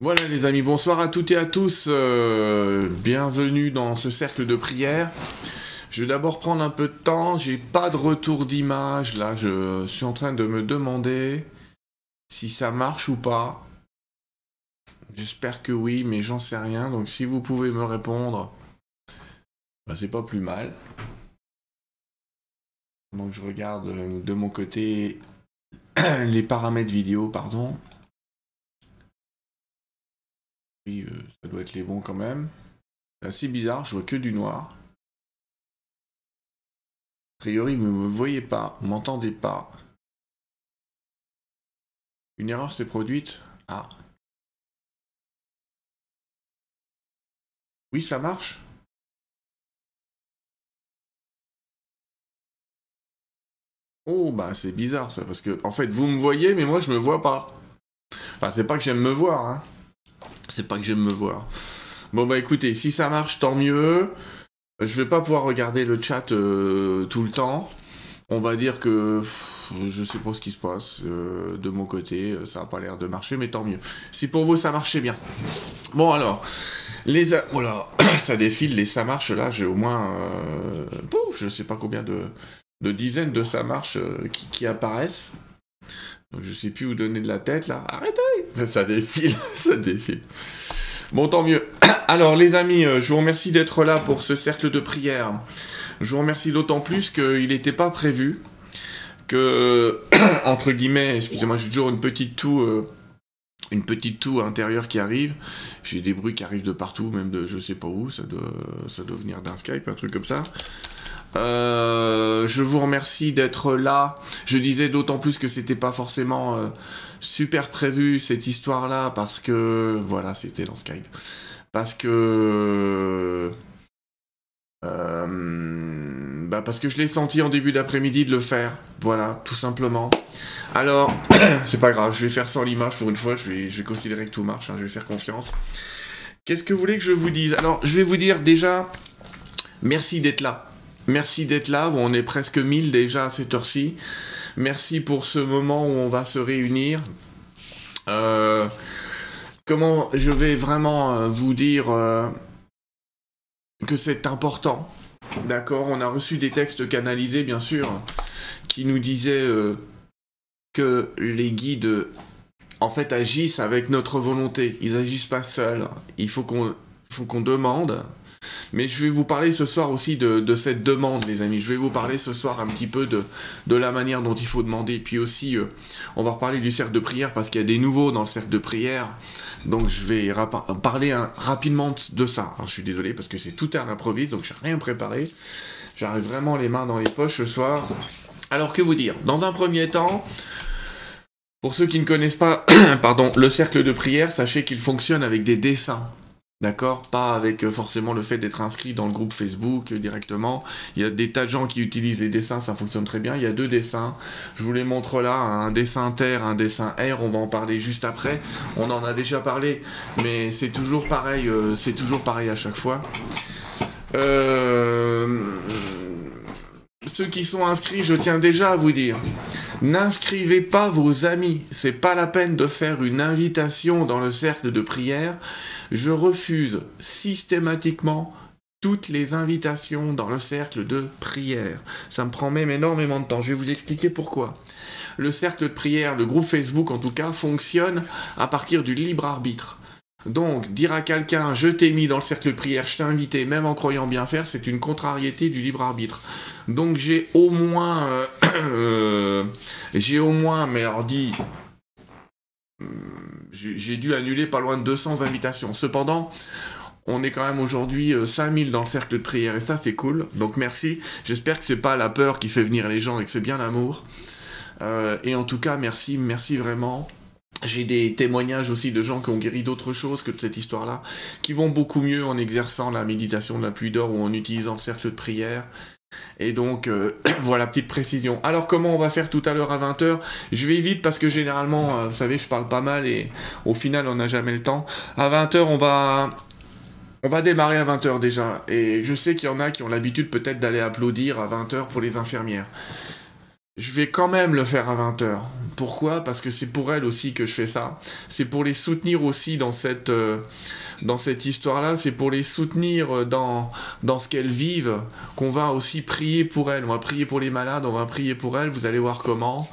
Voilà les amis, bonsoir à toutes et à tous. euh, bienvenue dans ce cercle de prière. Je vais d'abord prendre un peu de temps. J'ai pas de retour d'image là. Je suis en train de me demander si ça marche ou pas. J'espère que oui, mais j'en sais rien. Donc si vous pouvez me répondre, bah, c'est pas plus mal. Donc je regarde euh, de mon côté les paramètres vidéo, pardon. Euh, ça doit être les bons quand même. C'est assez bizarre, je vois que du noir. A priori, vous ne me voyez pas, vous m'entendez pas. Une erreur s'est produite. Ah. Oui, ça marche Oh, bah c'est bizarre ça, parce que en fait, vous me voyez, mais moi je me vois pas. Enfin, c'est pas que j'aime me voir, hein. C'est pas que j'aime me voir. Bon bah écoutez, si ça marche, tant mieux. Je vais pas pouvoir regarder le chat euh, tout le temps. On va dire que je sais pas ce qui se passe euh, de mon côté, euh, ça a pas l'air de marcher, mais tant mieux. Si pour vous ça marchait bien. Bon alors, les a- oh là, ça défile les ça marche là, j'ai au moins pouf, je sais pas combien de, dizaines de ça marche qui apparaissent. Donc je sais plus où donner de la tête là. Arrêtez Ça, défile, ça défile. Bon, tant mieux. Alors, les amis, euh, je vous remercie d'être là pour ce cercle de prière. Je vous remercie d'autant plus qu'il n'était pas prévu. Que, entre guillemets, excusez-moi, j'ai toujours une petite toux, euh, une petite toux intérieure qui arrive. J'ai des bruits qui arrivent de partout, même de je sais pas où. Ça doit, ça doit venir d'un Skype, un truc comme ça. Euh, je vous remercie d'être là. Je disais d'autant plus que c'était pas forcément euh, super prévu cette histoire-là parce que voilà, c'était dans Skype. Parce que euh, bah parce que je l'ai senti en début d'après-midi de le faire. Voilà, tout simplement. Alors, c'est pas grave, je vais faire sans l'image pour une fois. Je vais, considérer que tout marche. hein, je vais faire confiance. Qu'est-ce que vous voulez que je vous dise? Alors, je vais vous dire déjà, merci d'être là. Merci d'être là. On est presque 1000 déjà à cette heure-ci. Merci pour ce moment où on va se réunir. Euh, comment je vais vraiment euh, vous dire euh, que c'est important. D'accord? On a reçu des textes canalisés, bien sûr, qui nous disaient que les guides, en fait, agissent avec notre volonté. Ils agissent pas seuls. Il faut qu'on demande. Mais je vais vous parler ce soir aussi de, cette demande, les amis. Je vais vous parler ce soir un petit peu de, de la manière dont il faut demander. Puis aussi, euh, on va reparler du cercle de prière parce qu'il y a des nouveaux dans le cercle de prière. Donc je vais parler rapidement de ça. Je suis désolé parce que c'est tout à l'improviste, donc j'ai rien préparé. J'arrive vraiment les mains dans les poches ce soir. Alors que vous dire? Dans un premier temps, pour ceux qui ne connaissent pas pardon, le cercle de prière, sachez qu'il fonctionne avec des dessins. D'accord? Pas avec euh, forcément le fait d'être inscrit dans le groupe Facebook euh, directement. Il y a des tas de gens qui utilisent les dessins, ça fonctionne très bien. Il y a deux dessins. Je vous les montre là, un dessin terre, un dessin air. On va en parler juste après. On en a déjà parlé, mais c'est toujours pareil. euh, c'est toujours pareil à chaque fois. Ceux qui sont inscrits, je tiens déjà à vous dire, n'inscrivez pas vos amis. C'est pas la peine de faire une invitation dans le cercle de prière. Je refuse systématiquement toutes les invitations dans le cercle de prière. Ça me prend même énormément de temps. Je vais vous expliquer pourquoi. Le cercle de prière, le groupe Facebook en tout cas, fonctionne à partir du libre arbitre. Donc, dire à quelqu'un je t'ai mis dans le cercle de prière, je t'ai invité, même en croyant bien faire, c'est une contrariété du libre arbitre. Donc j'ai au moins, euh, euh, j'ai au moins, mais alors dit, hum, j'ai dû annuler pas loin de 200 invitations. Cependant, on est quand même aujourd'hui euh, 5000 dans le cercle de prière et ça c'est cool. Donc merci. J'espère que c'est pas la peur qui fait venir les gens et que c'est bien l'amour. Euh, et en tout cas, merci, merci vraiment. J'ai des témoignages aussi de gens qui ont guéri d'autres choses que de cette histoire-là, qui vont beaucoup mieux en exerçant la méditation de la pluie d'or ou en utilisant le cercle de prière. Et donc, euh, voilà, petite précision. Alors, comment on va faire tout à l'heure à 20h Je vais vite parce que généralement, euh, vous savez, je parle pas mal et au final, on n'a jamais le temps. À 20h, on va... On va démarrer à 20h déjà. Et je sais qu'il y en a qui ont l'habitude peut-être d'aller applaudir à 20h pour les infirmières. Je vais quand même le faire à 20h. Pourquoi? Parce que c'est pour elles aussi que je fais ça. C'est pour les soutenir aussi dans cette, euh, dans cette histoire-là. C'est pour les soutenir dans, dans ce qu'elles vivent qu'on va aussi prier pour elles. On va prier pour les malades, on va prier pour elles. Vous allez voir comment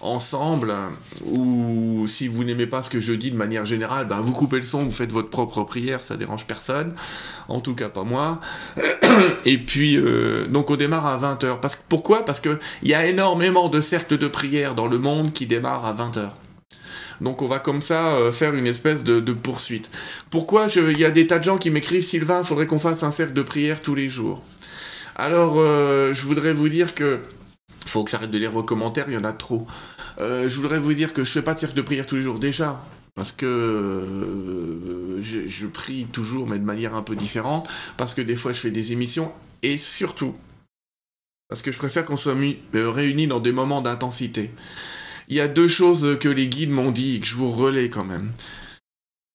ensemble, ou si vous n'aimez pas ce que je dis de manière générale, ben vous coupez le son, vous faites votre propre prière, ça dérange personne, en tout cas pas moi. Et puis, euh, donc on démarre à 20h. Parce, pourquoi? Parce qu'il y a énormément de cercles de prière dans le monde qui démarrent à 20h. Donc on va comme ça euh, faire une espèce de, poursuite. Pourquoi Il y a des tas de gens qui m'écrivent, Sylvain, il faudrait qu'on fasse un cercle de prière tous les jours. Alors, euh, je voudrais vous dire que faut que j'arrête de lire vos commentaires, il y en a trop. Euh, je voudrais vous dire que je fais pas de cercle de prière tous les jours déjà, parce que euh, je, prie toujours, mais de manière un peu différente, parce que des fois je fais des émissions, et surtout, parce que je préfère qu'on soit mis, euh, réunis dans des moments d'intensité. Il y a deux choses que les guides m'ont dit et que je vous relais quand même.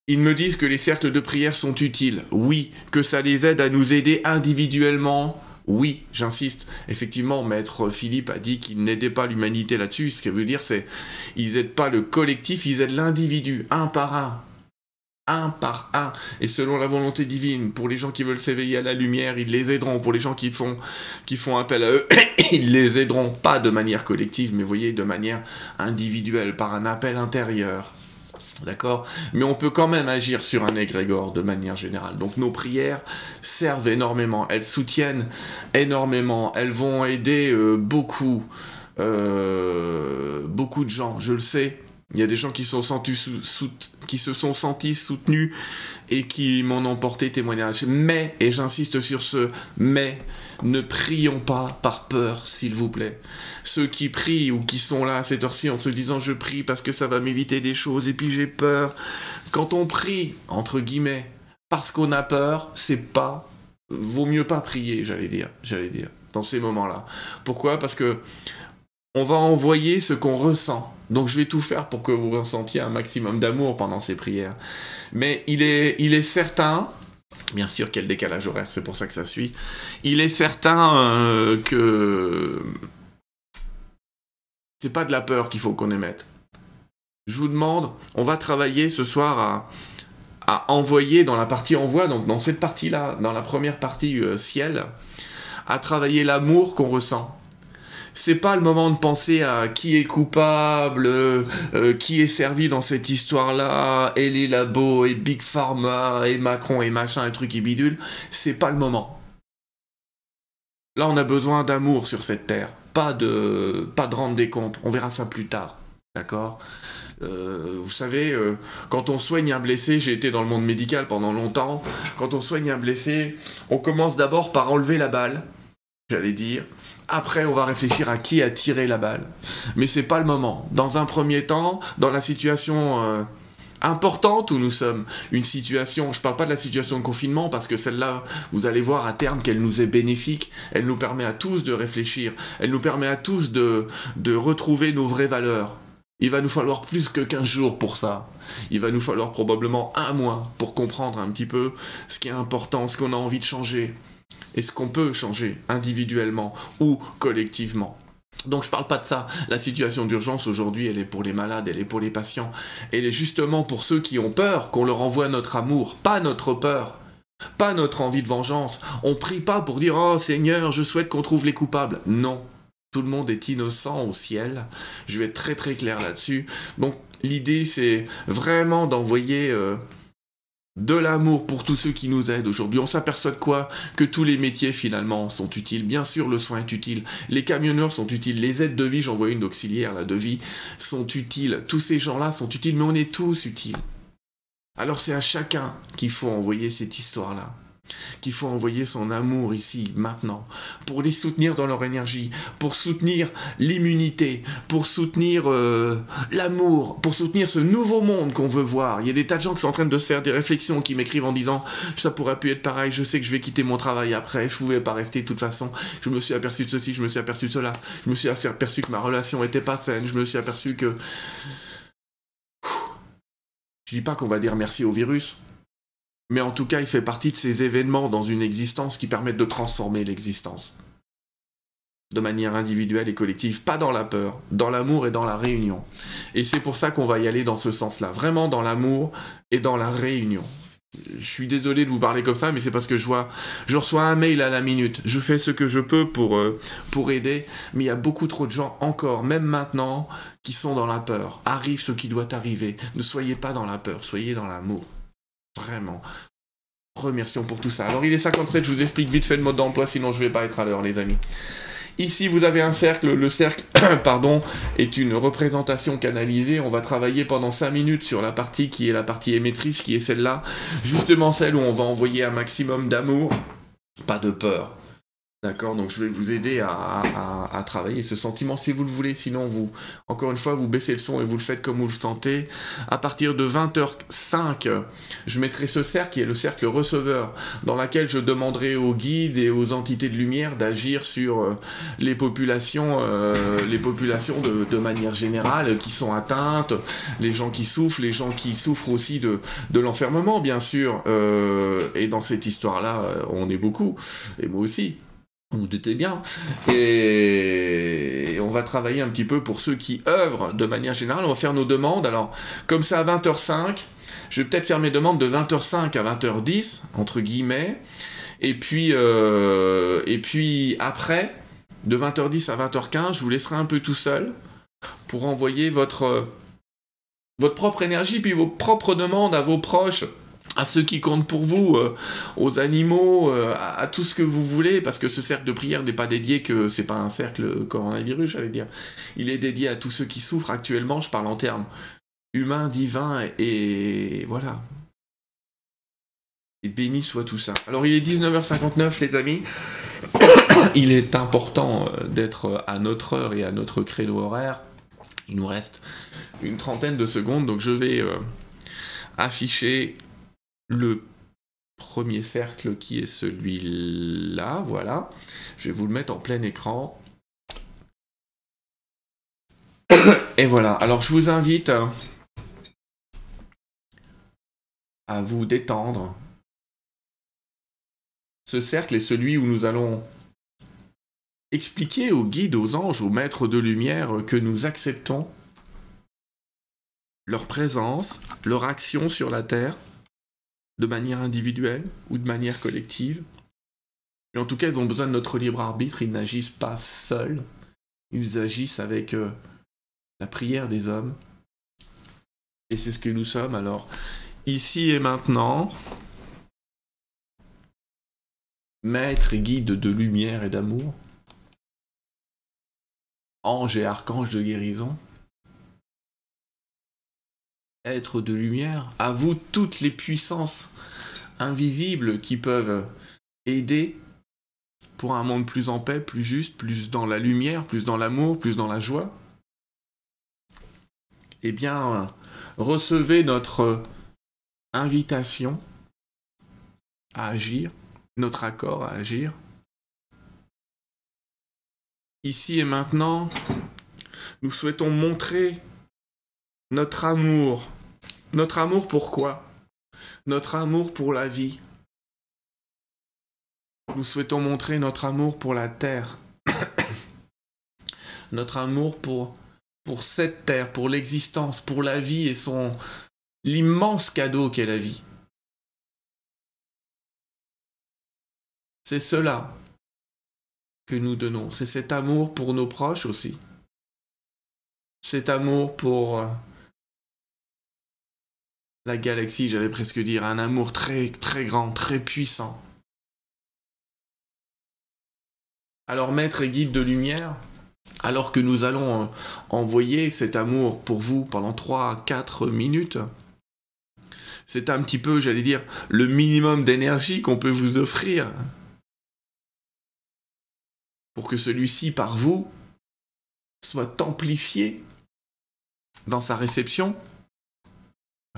Ils me disent que les cercles de prière sont utiles, oui, que ça les aide à nous aider individuellement, oui, j'insiste. Effectivement, maître Philippe a dit qu'il n'aidait pas l'humanité là-dessus. Ce qui veut dire, c'est ils n'aident pas le collectif, ils aident l'individu, un par un. Un par un. Et selon la volonté divine, pour les gens qui veulent s'éveiller à la lumière, ils les aideront. Pour les gens qui font, qui font appel à eux, ils les aideront pas de manière collective, mais voyez, de manière individuelle, par un appel intérieur. D'accord? Mais on peut quand même agir sur un égrégore de manière générale. Donc nos prières servent énormément, elles soutiennent énormément, elles vont aider euh, beaucoup, euh, beaucoup de gens, je le sais. Il y a des gens qui, se sont sentis soutenus et qui m'en ont porté témoignage. Mais, et j'insiste sur ce mais, ne prions pas par peur, s'il vous plaît. Ceux qui prient ou qui sont là à cette heure-ci en se disant je prie parce que ça va m'éviter des choses et puis j'ai peur. Quand on prie, entre guillemets, parce qu'on a peur, c'est pas. Vaut mieux pas prier, j'allais dire, j'allais dire, dans ces moments-là. Pourquoi? Parce que on va envoyer ce qu'on ressent. Donc je vais tout faire pour que vous ressentiez un maximum d'amour pendant ces prières. Mais il est, il est certain, bien sûr quel décalage horaire, c'est pour ça que ça suit, il est certain euh, que c'est pas de la peur qu'il faut qu'on émette. Je vous demande, on va travailler ce soir à, à envoyer dans la partie envoi, donc dans cette partie-là, dans la première partie euh, ciel, à travailler l'amour qu'on ressent c'est pas le moment de penser à qui est coupable, euh, euh, qui est servi dans cette histoire-là, et les labos, et Big Pharma, et Macron, et machin, et truc et bidule. C'est pas le moment. Là, on a besoin d'amour sur cette terre, pas de, pas de rendre des comptes. On verra ça plus tard. D'accord? Euh, vous savez, quand on soigne un blessé, j'ai été dans le monde médical pendant longtemps, quand on soigne un blessé, on commence d'abord par enlever la balle, j'allais dire, après, on va réfléchir à qui a tiré la balle. Mais c'est pas le moment. Dans un premier temps, dans la situation euh, importante où nous sommes, une situation, je parle pas de la situation de confinement parce que celle-là, vous allez voir à terme qu'elle nous est bénéfique. Elle nous permet à tous de réfléchir. Elle nous permet à tous de, de retrouver nos vraies valeurs. Il va nous falloir plus que 15 jours pour ça. Il va nous falloir probablement un mois pour comprendre un petit peu ce qui est important, ce qu'on a envie de changer. Est-ce qu'on peut changer individuellement ou collectivement? Donc je parle pas de ça. La situation d'urgence aujourd'hui, elle est pour les malades, elle est pour les patients. Elle est justement pour ceux qui ont peur qu'on leur envoie notre amour, pas notre peur, pas notre envie de vengeance. On prie pas pour dire "Oh Seigneur, je souhaite qu'on trouve les coupables." Non. Tout le monde est innocent au ciel. Je vais être très très clair là-dessus. Donc l'idée c'est vraiment d'envoyer euh, de l'amour pour tous ceux qui nous aident aujourd'hui. On s'aperçoit de quoi? Que tous les métiers finalement sont utiles. Bien sûr, le soin est utile. Les camionneurs sont utiles. Les aides de vie, j'en vois une d'auxiliaire là de vie, sont utiles. Tous ces gens-là sont utiles, mais on est tous utiles. Alors c'est à chacun qu'il faut envoyer cette histoire-là qu'il faut envoyer son amour ici, maintenant, pour les soutenir dans leur énergie, pour soutenir l'immunité, pour soutenir euh, l'amour, pour soutenir ce nouveau monde qu'on veut voir. Il y a des tas de gens qui sont en train de se faire des réflexions, qui m'écrivent en disant ça pourrait pu être pareil, je sais que je vais quitter mon travail après, je pouvais pas rester de toute façon, je me suis aperçu de ceci, je me suis aperçu de cela, je me suis aperçu que ma relation était pas saine, je me suis aperçu que... Je dis pas qu'on va dire merci au virus, mais en tout cas, il fait partie de ces événements dans une existence qui permettent de transformer l'existence. de manière individuelle et collective, pas dans la peur, dans l'amour et dans la réunion. Et c'est pour ça qu'on va y aller dans ce sens-là, vraiment dans l'amour et dans la réunion. Je suis désolé de vous parler comme ça, mais c'est parce que je vois, je reçois un mail à la minute. Je fais ce que je peux pour, euh, pour aider, mais il y a beaucoup trop de gens encore, même maintenant, qui sont dans la peur. Arrive ce qui doit arriver. Ne soyez pas dans la peur, soyez dans l'amour. Vraiment. Remercions pour tout ça. Alors il est 57, je vous explique vite fait le mode d'emploi, sinon je vais pas être à l'heure, les amis. Ici, vous avez un cercle. Le cercle, pardon, est une représentation canalisée. On va travailler pendant 5 minutes sur la partie qui est la partie émettrice, qui est celle-là. Justement celle où on va envoyer un maximum d'amour, pas de peur. D'accord, donc je vais vous aider à, travailler ce sentiment si vous le voulez, sinon vous, encore une fois, vous baissez le son et vous le faites comme vous le sentez. À partir de 20h05, je mettrai ce cercle qui est le cercle receveur, dans lequel je demanderai aux guides et aux entités de lumière d'agir sur euh, les populations, euh, les populations de, manière générale qui sont atteintes, les gens qui souffrent, les gens qui souffrent aussi de, de l'enfermement, bien sûr. Euh, et dans cette histoire-là, on est beaucoup, et moi aussi vous doutez bien. Et on va travailler un petit peu pour ceux qui œuvrent de manière générale. On va faire nos demandes. Alors, comme ça à 20h05, je vais peut-être faire mes demandes de 20h05 à 20h10, entre guillemets. Et puis, euh, après, de 20h10 à 20h15, je vous laisserai un peu tout seul pour envoyer votre, votre propre énergie, puis vos propres demandes à vos proches à ceux qui comptent pour vous, euh, aux animaux, euh, à, tout ce que vous voulez, parce que ce cercle de prière n'est pas dédié que c'est pas un cercle coronavirus, j'allais dire. Il est dédié à tous ceux qui souffrent actuellement, je parle en termes humains, divins, et, voilà. Et béni soit tout ça. Alors il est 19h59 les amis. il est important euh, d'être à notre heure et à notre créneau horaire. Il nous reste une trentaine de secondes, donc je vais afficher le premier cercle qui est celui-là, voilà. Je vais vous le mettre en plein écran. Et voilà, alors je vous invite à vous détendre. Ce cercle est celui où nous allons expliquer aux guides, aux anges, aux maîtres de lumière que nous acceptons leur présence, leur action sur la Terre, de manière individuelle ou de manière collective. Mais en tout cas, ils ont besoin de notre libre arbitre, ils n'agissent pas seuls, ils agissent avec euh, la prière des hommes. Et c'est ce que nous sommes. Alors, ici et maintenant, maître et guide de lumière et d'amour, ange et archange de guérison, être de lumière, à vous toutes les puissances invisibles qui peuvent aider pour un monde plus en paix, plus juste, plus dans la lumière, plus dans l'amour, plus dans la joie. Eh bien, recevez notre invitation à agir, notre accord à agir. Ici et maintenant, nous souhaitons montrer notre amour. Notre amour pour quoi? Notre amour pour la vie. Nous souhaitons montrer notre amour pour la terre. notre amour pour, pour cette terre, pour l'existence, pour la vie et son l'immense cadeau qu'est la vie. C'est cela que nous donnons. C'est cet amour pour nos proches aussi. Cet amour pour euh, la galaxie, j'allais presque dire, un amour très très grand, très puissant. Alors maître et guide de lumière, alors que nous allons euh, envoyer cet amour pour vous pendant 3-4 minutes, c'est un petit peu, j'allais dire, le minimum d'énergie qu'on peut vous offrir pour que celui-ci, par vous, soit amplifié dans sa réception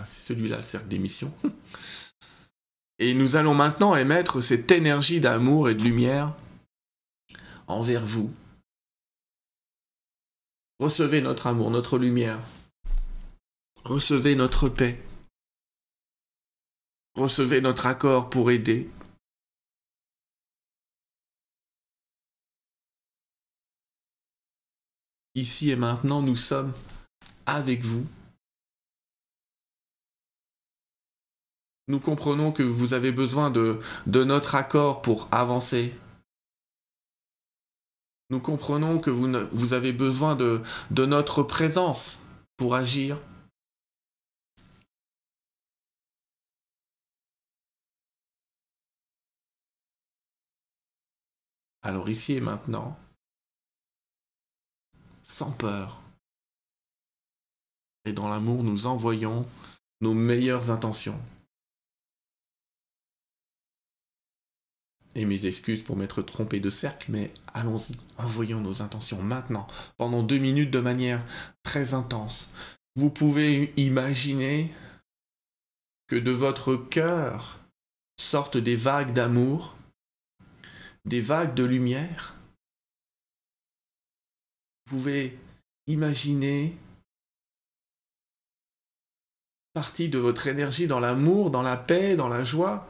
c'est celui-là le cercle d'émission. Et nous allons maintenant émettre cette énergie d'amour et de lumière envers vous. Recevez notre amour, notre lumière. Recevez notre paix. Recevez notre accord pour aider, Ici et maintenant, nous sommes avec vous. Nous comprenons que vous avez besoin de, de notre accord pour avancer. Nous comprenons que vous, vous avez besoin de, de notre présence pour agir. Alors ici et maintenant, sans peur, et dans l'amour, nous envoyons nos meilleures intentions. Et mes excuses pour m'être trompé de cercle, mais allons-y, envoyons nos intentions maintenant, pendant deux minutes de manière très intense. Vous pouvez imaginer que de votre cœur sortent des vagues d'amour, des vagues de lumière. Vous pouvez imaginer partie de votre énergie dans l'amour, dans la paix, dans la joie.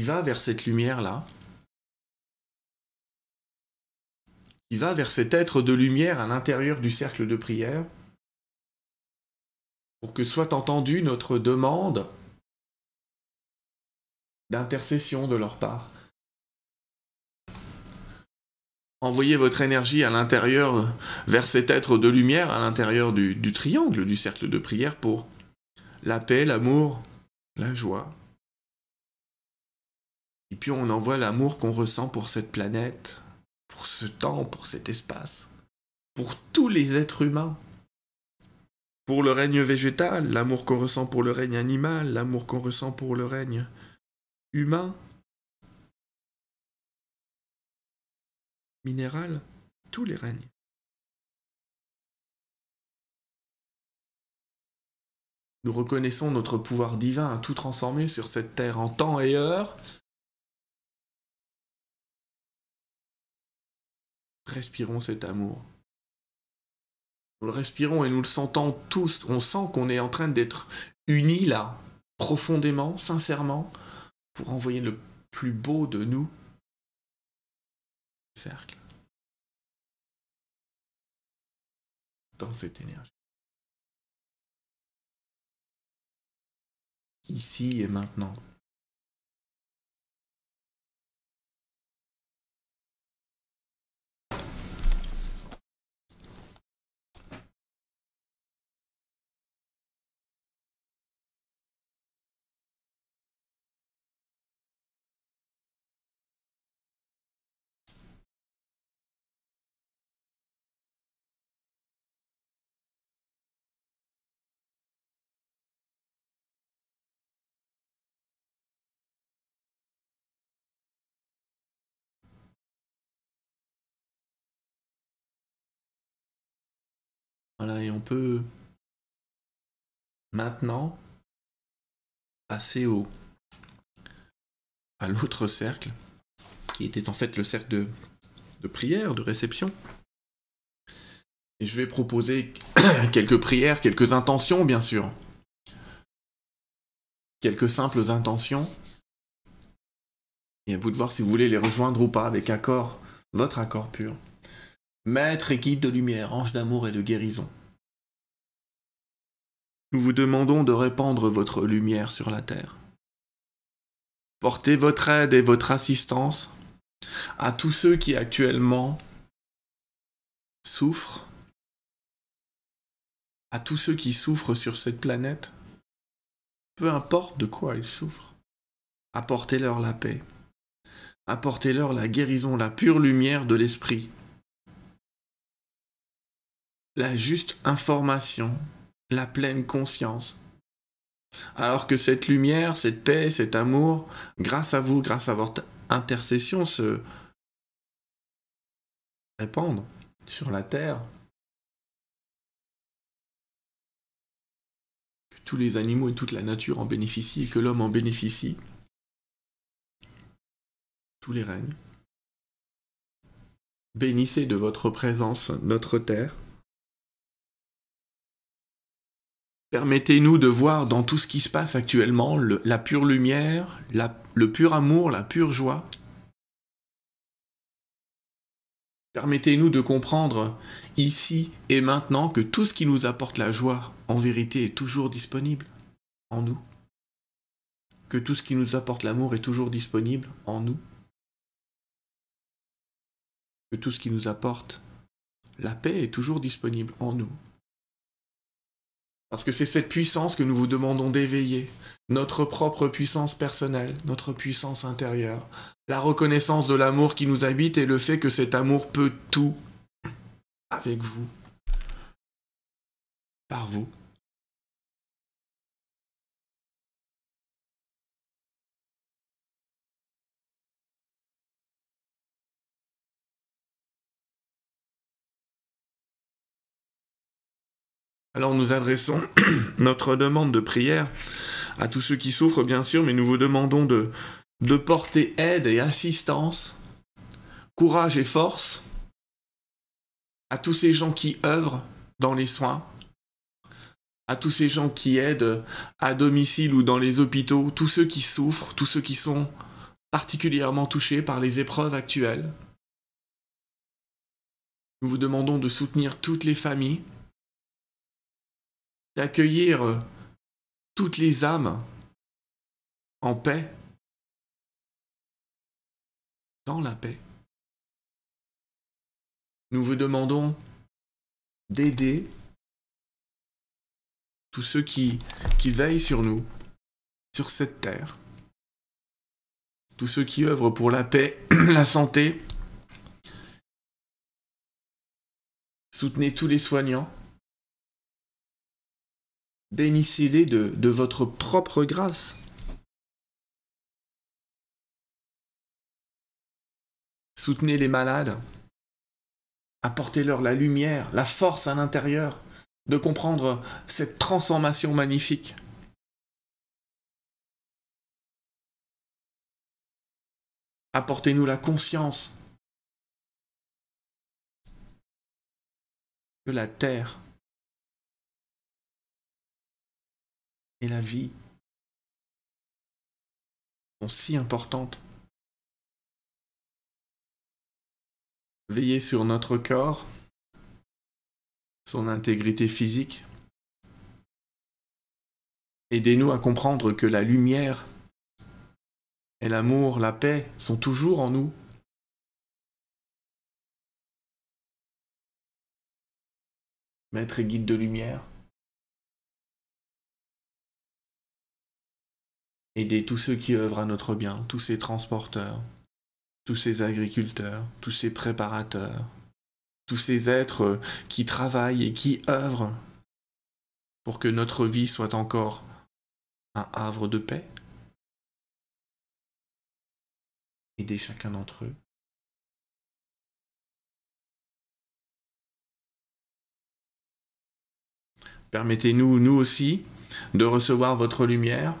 Il va vers cette lumière-là. Il va vers cet être de lumière à l'intérieur du cercle de prière pour que soit entendue notre demande d'intercession de leur part. Envoyez votre énergie à l'intérieur, vers cet être de lumière, à l'intérieur du, du triangle du cercle de prière pour la paix, l'amour, la joie. Et puis on envoie l'amour qu'on ressent pour cette planète, pour ce temps, pour cet espace, pour tous les êtres humains. Pour le règne végétal, l'amour qu'on ressent pour le règne animal, l'amour qu'on ressent pour le règne humain, minéral, tous les règnes. Nous reconnaissons notre pouvoir divin à tout transformer sur cette terre en temps et heure. Respirons cet amour. Nous le respirons et nous le sentons tous. On sent qu'on est en train d'être unis là, profondément, sincèrement, pour envoyer le plus beau de nous cercle. Dans cette énergie. Ici et maintenant. Et on peut maintenant passer au à l'autre cercle, qui était en fait le cercle de, de prière, de réception. Et je vais proposer quelques prières, quelques intentions, bien sûr. Quelques simples intentions. Et à vous de voir si vous voulez les rejoindre ou pas avec accord, votre accord pur. Maître et guide de lumière, ange d'amour et de guérison. Nous vous demandons de répandre votre lumière sur la terre. Portez votre aide et votre assistance à tous ceux qui actuellement souffrent, à tous ceux qui souffrent sur cette planète, peu importe de quoi ils souffrent. Apportez-leur la paix. Apportez-leur la guérison, la pure lumière de l'esprit la juste information, la pleine conscience. Alors que cette lumière, cette paix, cet amour, grâce à vous, grâce à votre intercession, se répandent sur la terre. Que tous les animaux et toute la nature en bénéficient, et que l'homme en bénéficie. Tous les règnes. Bénissez de votre présence notre terre. Permettez-nous de voir dans tout ce qui se passe actuellement la pure lumière, le pur amour, la pure joie. Permettez-nous de comprendre ici et maintenant que tout ce qui nous apporte la joie, en vérité, est toujours disponible en nous. Que tout ce qui nous apporte l'amour est toujours disponible en nous. Que tout ce qui nous apporte la paix est toujours disponible en nous. Parce que c'est cette puissance que nous vous demandons d'éveiller, notre propre puissance personnelle, notre puissance intérieure, la reconnaissance de l'amour qui nous habite et le fait que cet amour peut tout avec vous, par vous. Alors nous adressons notre demande de prière à tous ceux qui souffrent, bien sûr, mais nous vous demandons de, porter aide et assistance, courage et force à tous ces gens qui œuvrent dans les soins, à tous ces gens qui aident à domicile ou dans les hôpitaux, tous ceux qui souffrent, tous ceux qui sont particulièrement touchés par les épreuves actuelles. Nous vous demandons de soutenir toutes les familles, d'accueillir euh, toutes les âmes en paix, dans la paix. Nous vous demandons d'aider tous ceux qui, qui veillent sur nous, sur cette terre, tous ceux qui œuvrent pour la paix, la santé. Soutenez tous les soignants. Bénissez-les de, votre propre grâce. Soutenez les malades. Apportez-leur la lumière, la force à l'intérieur de comprendre cette transformation magnifique. Apportez-nous la conscience que la terre et la vie sont si importantes. Veillez sur notre corps, son intégrité physique. Aidez-nous à comprendre que la lumière et l'amour, la paix sont toujours en nous. Maître et guide de lumière. Aidez tous ceux qui œuvrent à notre bien, tous ces transporteurs, tous ces agriculteurs, tous ces préparateurs, tous ces êtres qui travaillent et qui œuvrent pour que notre vie soit encore un havre de paix. Aidez chacun d'entre eux. Permettez-nous, nous aussi, de recevoir votre lumière,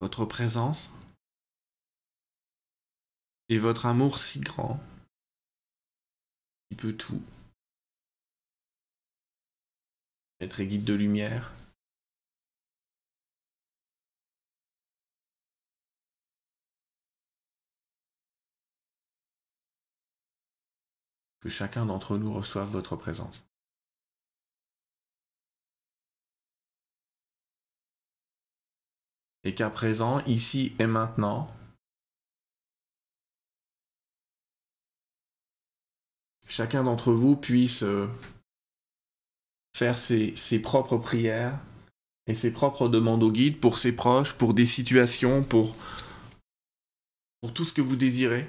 votre présence, et votre amour si grand, qui peut tout. Être guide de lumière. Que chacun d'entre nous reçoive votre présence. Et qu'à présent, ici et maintenant, chacun d'entre vous puisse euh, faire ses, propres prières et ses propres demandes au guide pour ses proches, pour des situations, pour, pour tout ce que vous désirez.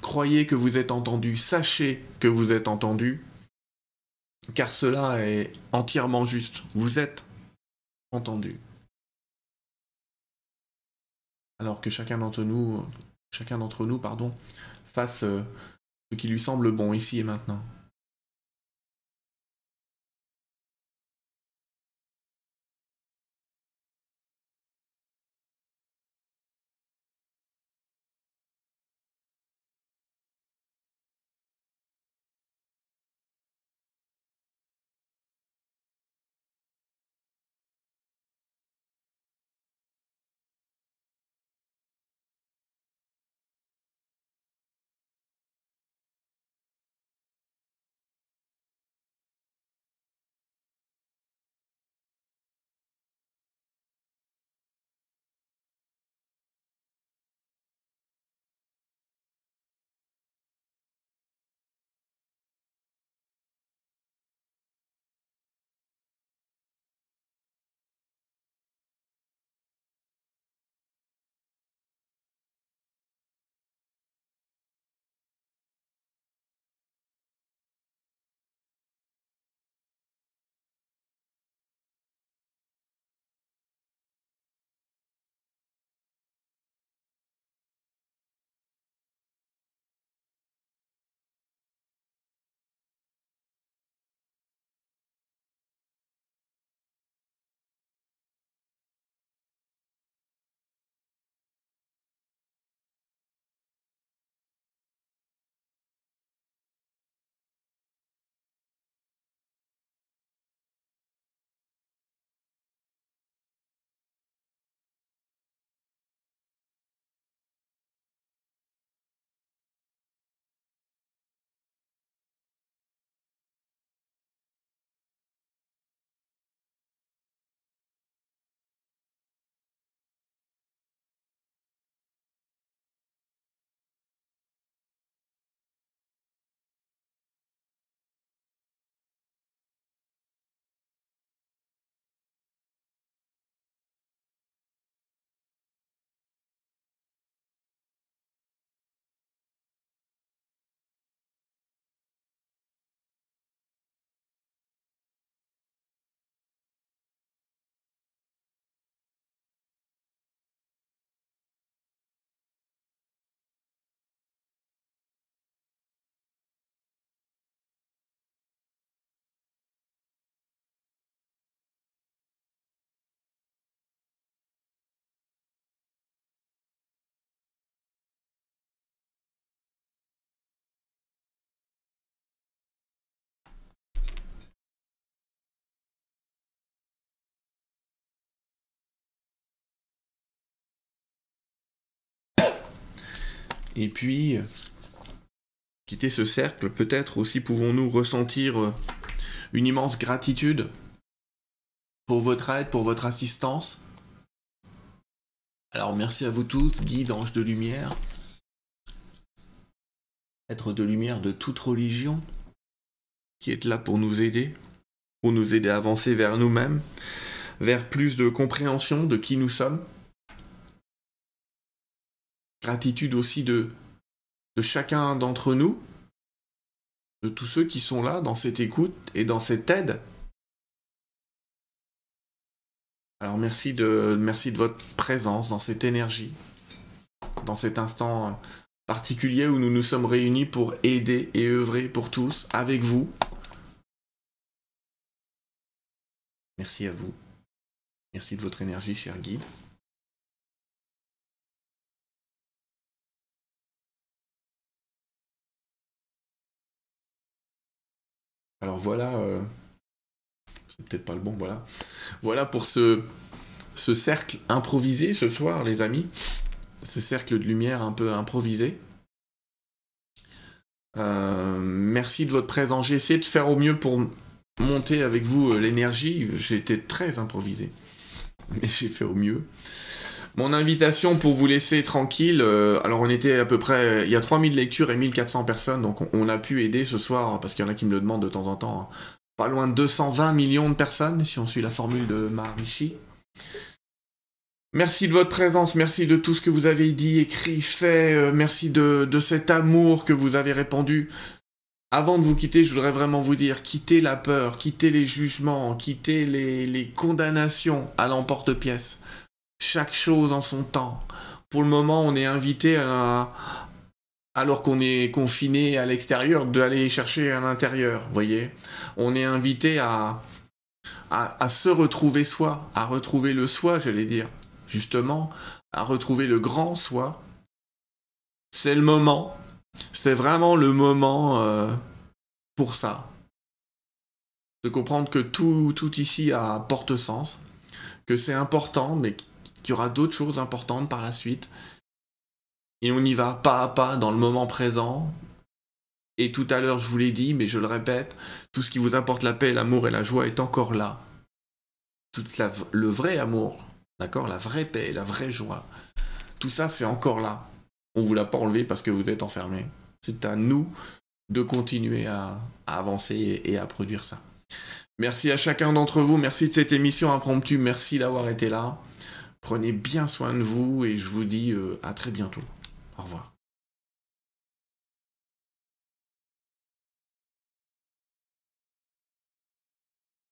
Croyez que vous êtes entendu, sachez que vous êtes entendu, car cela est entièrement juste. Vous êtes entendu. Alors que chacun d'entre nous, chacun d'entre nous, pardon, fasse euh, ce qui lui semble bon ici et maintenant. Et puis, quitter ce cercle, peut-être aussi pouvons-nous ressentir euh, une immense gratitude pour votre aide, pour votre assistance. Alors merci à vous tous, guides, anges de lumière, être de lumière de toute religion, qui êtes là pour nous aider, pour nous aider à avancer vers nous-mêmes, vers plus de compréhension de qui nous sommes. Gratitude aussi de, de chacun d'entre nous, de tous ceux qui sont là dans cette écoute et dans cette aide. Alors merci de, merci de votre présence dans cette énergie, dans cet instant particulier où nous nous sommes réunis pour aider et œuvrer pour tous, avec vous. Merci à vous. Merci de votre énergie, cher guide. Alors voilà, euh, c'est peut-être pas le bon, voilà. Voilà pour ce, ce cercle improvisé ce soir, les amis. Ce cercle de lumière un peu improvisé. Euh, merci de votre présence. J'ai essayé de faire au mieux pour monter avec vous euh, l'énergie. J'ai été très improvisé. Mais j'ai fait au mieux. Mon invitation pour vous laisser tranquille, euh, alors on était à peu près, il y a 3000 lectures et 1400 personnes, donc on, a pu aider ce soir, parce qu'il y en a qui me le demandent de temps en temps, pas loin de 220 millions de personnes, si on suit la formule de Maharishi. Merci de votre présence, merci de tout ce que vous avez dit, écrit, fait, euh, merci de, cet amour que vous avez répandu. Avant de vous quitter, je voudrais vraiment vous dire, quittez la peur, quittez les jugements, quittez les condamnations à l'emporte-pièce. Chaque chose en son temps. Pour le moment, on est invité à, alors qu'on est confiné à l'extérieur, d'aller chercher à l'intérieur, voyez. On est invité à, à, se retrouver soi, à retrouver le soi, j'allais dire, justement, à retrouver le grand soi. C'est le moment, c'est vraiment le moment euh, pour ça. De comprendre que tout, tout ici a porte sens, que c'est important, mais qu'il y aura d'autres choses importantes par la suite, et on y va pas à pas dans le moment présent. Et tout à l'heure, je vous l'ai dit, mais je le répète, tout ce qui vous apporte la paix, l'amour et la joie est encore là. Tout le vrai amour, d'accord La vraie paix, la vraie joie. Tout ça, c'est encore là. On vous l'a pas enlevé parce que vous êtes enfermé. C'est à nous de continuer à, avancer et, à produire ça. Merci à chacun d'entre vous. Merci de cette émission impromptue. Merci d'avoir été là. Prenez bien soin de vous et je vous dis euh, à très bientôt. Au revoir.